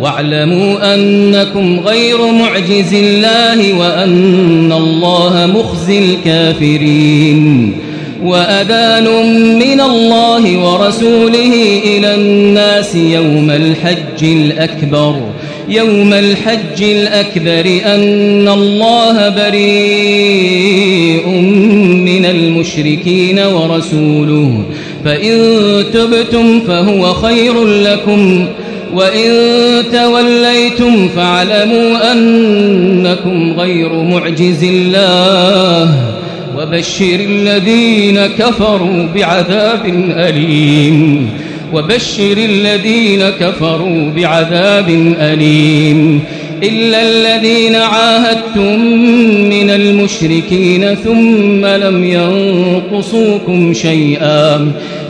واعلموا أنكم غير معجز الله وأن الله مخزي الكافرين وأذان من الله ورسوله إلى الناس يوم الحج الأكبر يوم الحج الأكبر أن الله بريء من المشركين ورسوله فإن تبتم فهو خير لكم وإن توليتم فاعلموا أنكم غير معجز الله وبشر الذين كفروا بعذاب أليم وبشر الذين كفروا بعذاب أليم إلا الذين عاهدتم من المشركين ثم لم ينقصوكم شيئا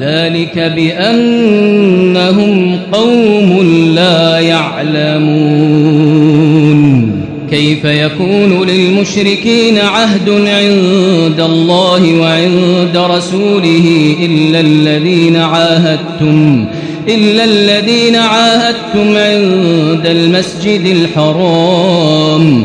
ذلك بأنهم قوم لا يعلمون. كيف يكون للمشركين عهد عند الله وعند رسوله إلا الذين عاهدتم إلا الذين عاهدتم عند المسجد الحرام؟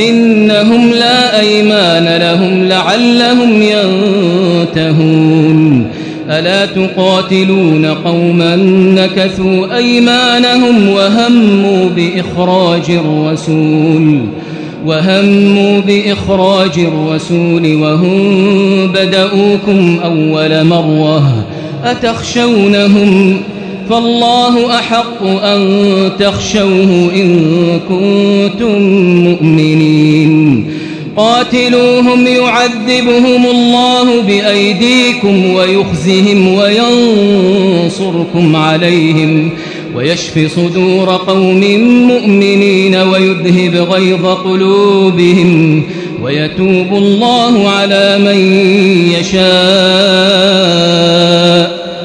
إنهم لا أيمان لهم لعلهم ينتهون. ألا تقاتلون قوما نكثوا أيمانهم وهموا بإخراج الرسول وهموا بإخراج الرسول وهم بدؤوكم أول مرة. أتخشونهم فالله أحق أن تخشوه إن كنتم مؤمنين. قاتلوهم يعذبهم الله بأيديكم ويخزهم وينصركم عليهم ويشف صدور قوم مؤمنين ويذهب غيظ قلوبهم ويتوب الله على من يشاء.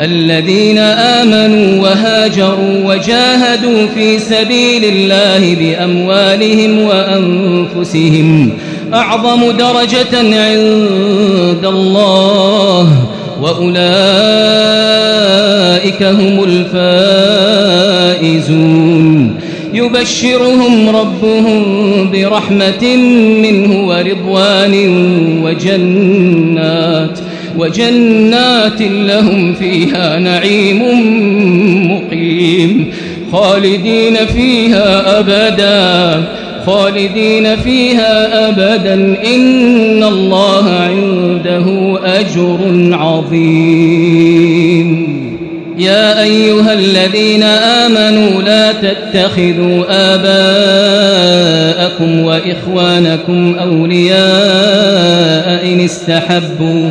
الذين آمنوا وهاجروا وجاهدوا في سبيل الله بأموالهم وأنفسهم أعظم درجة عند الله وأولئك هم الفائزون. يبشرهم ربهم برحمة منه ورضوان وجنات. وجنات لهم فيها نعيم مقيم. خالدين فيها أبدا. خالدين فيها أبدا. إن الله عنده أجر عظيم. يا أيها الذين آمنوا لا تتخذوا آباءكم وإخوانكم أولياء إن استحبوا.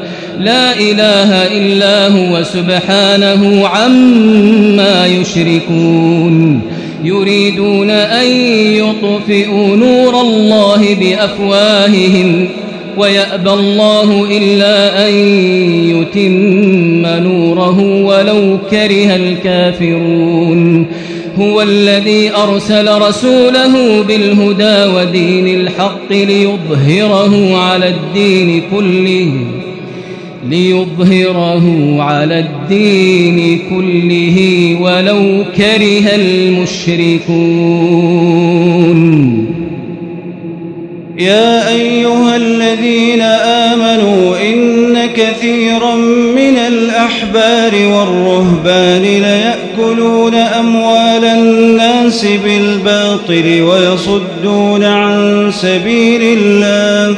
لا إله إلا هو سبحانه عما يشركون. يريدون أن يطفئوا نور الله بأفواههم ويأبى الله إلا أن يتم نوره ولو كره الكافرون. هو الذي أرسل رسوله بالهدى ودين الحق ليظهره على الدين كله. ليظهره على الدين كله ولو كره المشركون. يا أيها الذين آمنوا إن كثيرا من الأحبار والرهبان ليأكلون أموال الناس بالباطل ويصدون عن سبيل الله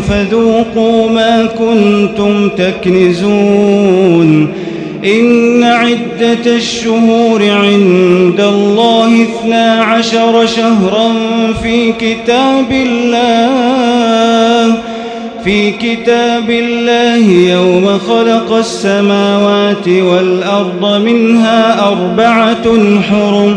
فذوقوا ما كنتم تكنزون. إن عدة الشهور عند الله اثنا عشر شهرا في كتاب الله في كتاب الله يوم خلق السماوات والأرض منها أربعة حرم.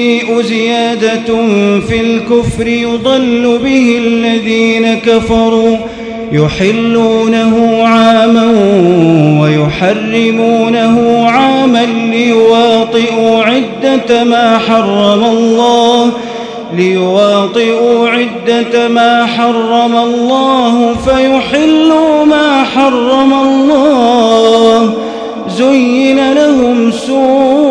زيادة في الكفر يضل به الذين كفروا يحلونه عاما ويحرمونه عاما ليواطئوا عدة ما حرم الله ليواطئوا عدة ما حرم الله فيحلوا ما حرم الله زين لهم سوء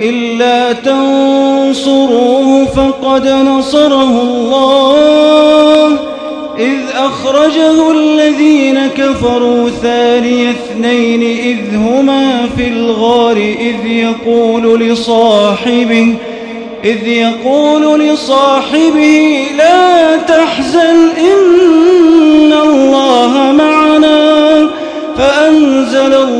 إلا تنصروه فقد نصره الله. إذ أخرجه الذين كفروا ثاني اثنين إذ هما في الغار إذ يقول لصاحبه إذ يقول لصاحبه لا تحزن إن الله معنا. فأنزل الله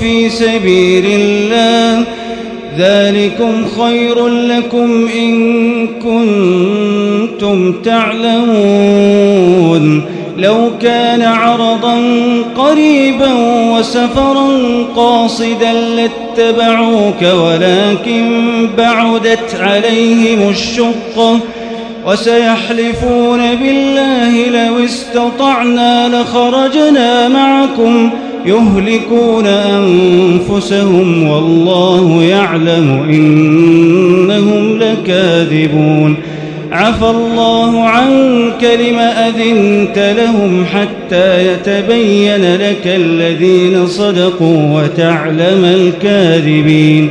في سبيل الله. ذلكم خير لكم إن كنتم تعلمون. لو كان عرضا قريبا وسفرا قاصدا لاتبعوك ولكن بعدت عليهم الشقة وسيحلفون بالله لو استطعنا لخرجنا معكم. يهلكون أنفسهم والله يعلم إنهم لكاذبون. عفى الله عنك لم أذنت لهم حتى يتبين لك الذين صدقوا وتعلم الكاذبين.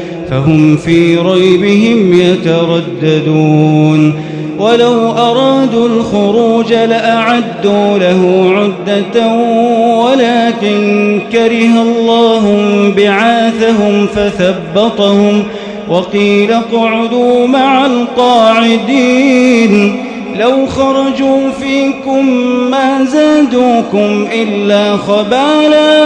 فهم في ريبهم يترددون. ولو أرادوا الخروج لأعدوا له عدة ولكن كره الله بعاثهم فثبطهم. وقيل اقعدوا مع القاعدين. لو خرجوا فيكم ما زادوكم إلا خبالا.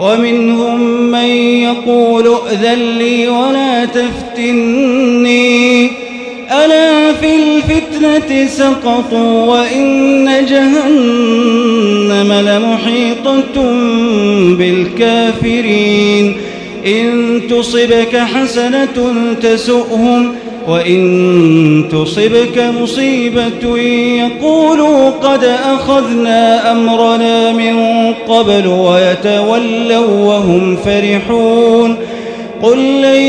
ومنهم من يقول ائذن لي ولا تفتني. ألا في الفتنة سقطوا وإن جهنم لمحيطة بالكافرين. إن تصبك حسنة تسؤهم وإن تصبك مصيبة يقولوا قد أخذنا أمرنا من قبل ويتولوا وهم فرحون قل لن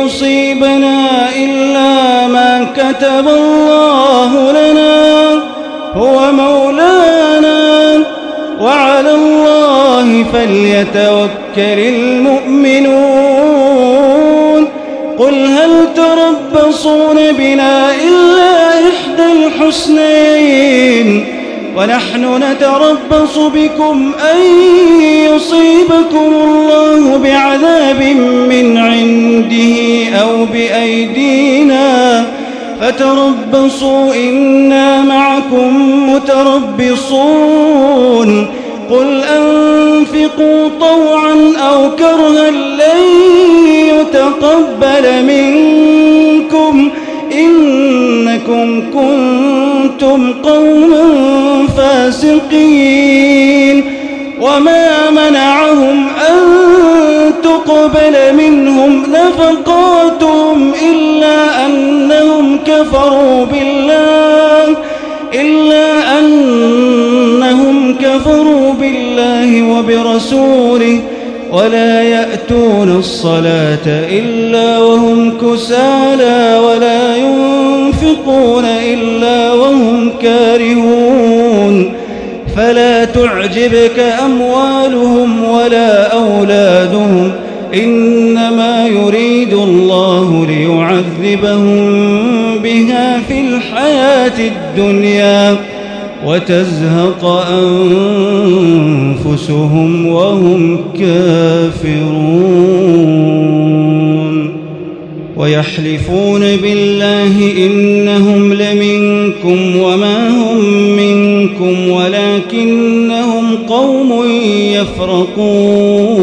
يصيبنا إلا ما كتب الله لنا هو مولانا وعلى الله فليتوكل المؤمنون تربصون بنا إلا إحدى الحسنين ونحن نتربص بكم أن يصيبكم الله بعذاب من عنده أو بأيدينا فتربصوا إنا معكم متربصون قل أنفقوا طوعا أو كرها لن يتقبل منكم كفروا بالله إلا أنهم كفروا بالله وبرسوله ولا يأتون الصلاة إلا وهم كسالى ولا ينفقون إلا وهم كارهون فلا تعجبك أموالهم ولا أولادهم إنما يريد الله ليعذبهم الدنيا وتزهق أنفسهم وهم كافرون ويحلفون بالله إنهم لمنكم وما هم منكم ولكنهم قوم يفرقون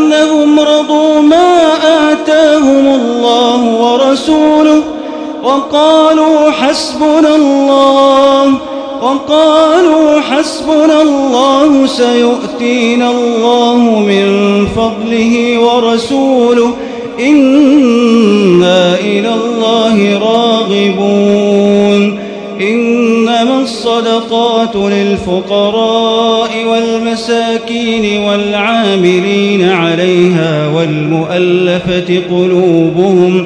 ورسوله وقالوا حسبنا الله وقالوا حسبنا الله سيؤتينا الله من فضله ورسوله إنا إلى الله راغبون إنما الصدقات للفقراء والمساكين والعاملين عليها والمؤلفة قلوبهم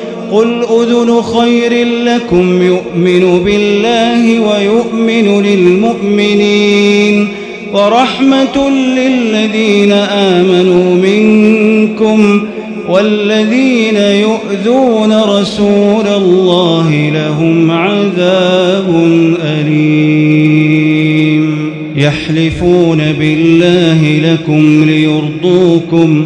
قل أذن خير لكم يؤمن بالله ويؤمن للمؤمنين ورحمة للذين آمنوا منكم والذين يؤذون رسول الله لهم عذاب أليم يحلفون بالله لكم ليرضوكم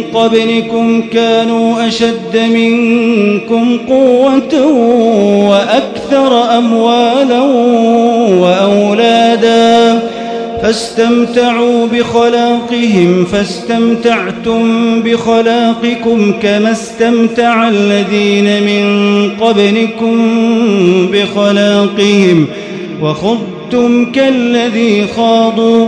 قبلكم كانوا أشد منكم قوة وأكثر أموالا وأولادا فاستمتعوا بخلاقهم فاستمتعتم بخلاقكم كما استمتع الذين من قبلكم بخلاقهم وخضتم كالذي خاضوا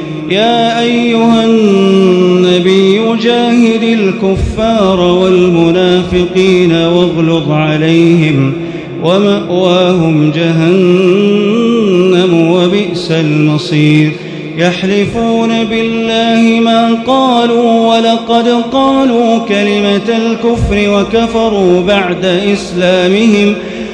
يا أيها النبي جاهد الكفار والمنافقين واغلظ عليهم ومأواهم جهنم وبئس المصير. يحلفون بالله ما قالوا ولقد قالوا كلمة الكفر وكفروا بعد إسلامهم.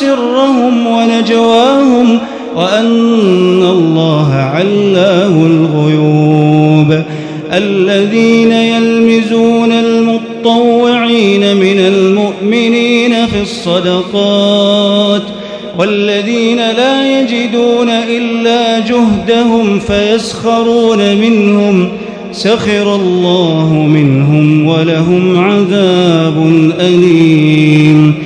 سرهم ونجواهم وأن الله علاه الغيوب. الذين يلمزون المطوعين من المؤمنين في الصدقات والذين لا يجدون إلا جهدهم فيسخرون منهم سخر الله منهم ولهم عذاب أليم.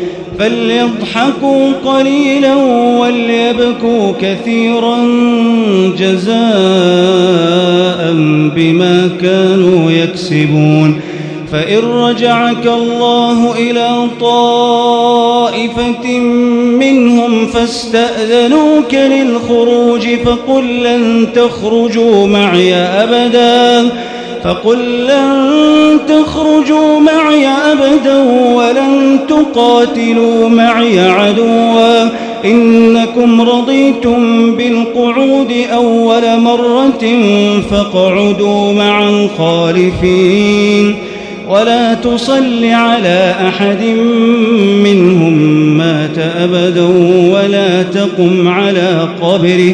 فليضحكوا قليلا وليبكوا كثيرا جزاء بما كانوا يكسبون. فإن رجعك الله إلى طائفة منهم فاستأذنوك للخروج فقل لن تخرجوا معي أبداً. فقل لن تخرجوا معي أبدا ولن تقاتلوا معي عدوا. إنكم رضيتم بالقعود أول مرة فاقعدوا مع الخالفين ولا تصل على أحد منهم مات أبدا ولا تقم على قبره.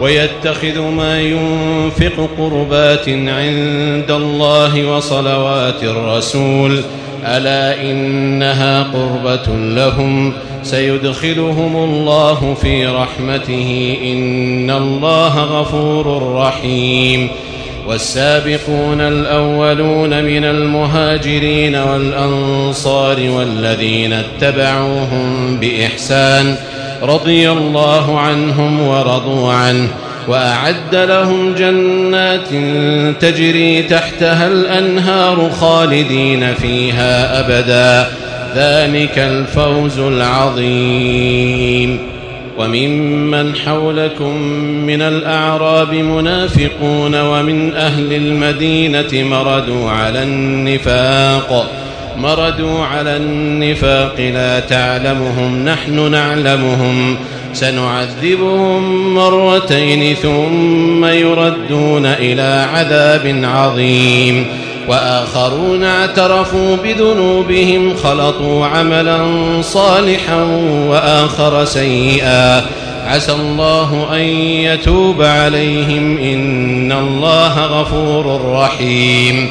ويتخذ ما ينفق قربات عند الله وصلوات الرسول. ألا إنها قربة لهم؟ سيدخلهم الله في رحمته. إن الله غفور رحيم. والسابقون الأولون من المهاجرين والأنصار والذين اتبعوهم بإحسان. رضي الله عنهم ورضوا عنه وأعد لهم جنات تجري تحتها الأنهار خالدين فيها أبدا. ذلك الفوز العظيم. وممن حولكم من الأعراب منافقون ومن أهل المدينة مردوا على النفاق. مردوا على النفاق لا تعلمهم نحن نعلمهم. سنعذبهم مرتين ثم يردون إلى عذاب عظيم. وآخرون اعترفوا بذنوبهم خلطوا عملا صالحا وآخر سيئا. عسى الله أن يتوب عليهم إن الله غفور رحيم.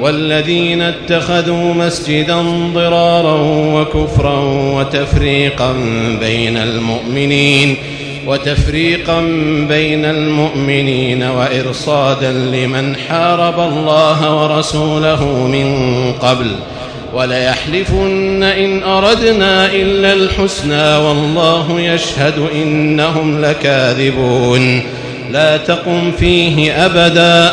والذين اتخذوا مسجدا ضرارا وكفرا وتفريقا بين المؤمنين وتفريقا بين المؤمنين وإرصادا لمن حارب الله ورسوله من قبل وليحلفن إن أردنا إلا الحسنى والله يشهد إنهم لكاذبون لا تقم فيه أبدا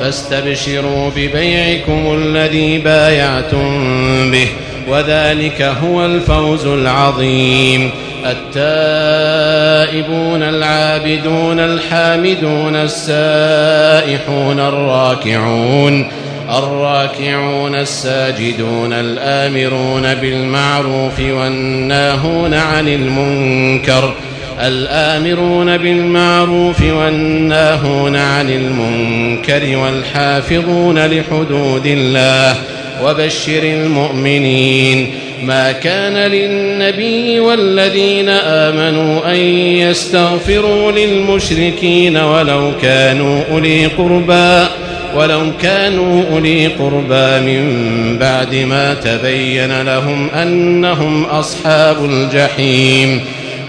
فاستبشروا ببيعكم الذي بايعتم به وذلك هو الفوز العظيم. التائبون العابدون الحامدون السائحون الراكعون الراكعون الساجدون الآمرون بالمعروف والناهون عن المنكر الآمرون بالمعروف والناهون عن المنكر والحافظون لحدود الله وبشر المؤمنين ما كان للنبي والذين آمنوا أن يستغفروا للمشركين ولو كانوا أولي قربى ولو كانوا أولي قربى من بعد ما تبين لهم أنهم أصحاب الجحيم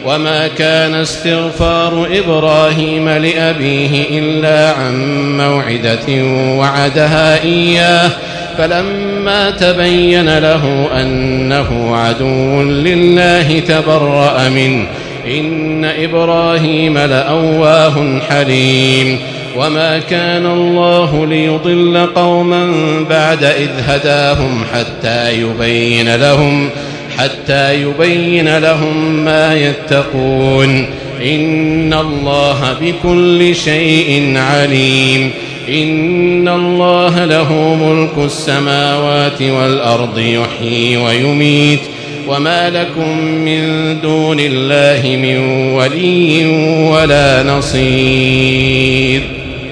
وما كان استغفار إبراهيم لأبيه إلا عن موعدة وعدها إياه فلما تبين له أنه عدو لله تبرأ منه إن إبراهيم لأواه حليم وما كان الله ليضل قوما بعد إذ هداهم حتى يبين لهم حتى يبين لهم ما يتقون. إن الله بكل شيء عليم. إن الله له ملك السماوات والأرض يحيي ويميت. وما لكم من دون الله من ولي ولا نصير.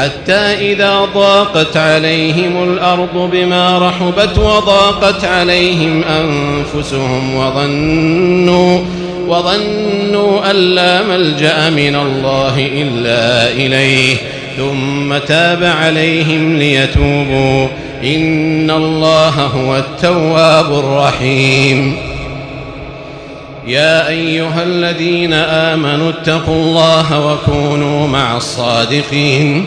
حتى إذا ضاقت عليهم الأرض بما رحبت وضاقت عليهم أنفسهم وظنوا وظنوا أن لا ملجأ من الله إلا إليه ثم تاب عليهم ليتوبوا. إن الله هو التواب الرحيم. يا أيها الذين آمنوا اتقوا الله وكونوا مع الصادقين.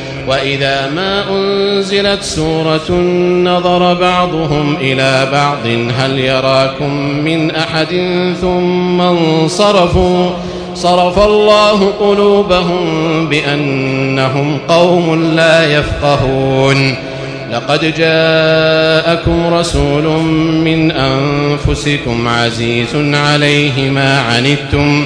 وإذا ما أنزلت سورة نظر بعضهم إلى بعض هل يراكم من أحد ثم انصرفوا صرف الله قلوبهم بأنهم قوم لا يفقهون لقد جاءكم رسول من أنفسكم عزيز عليه ما عنتم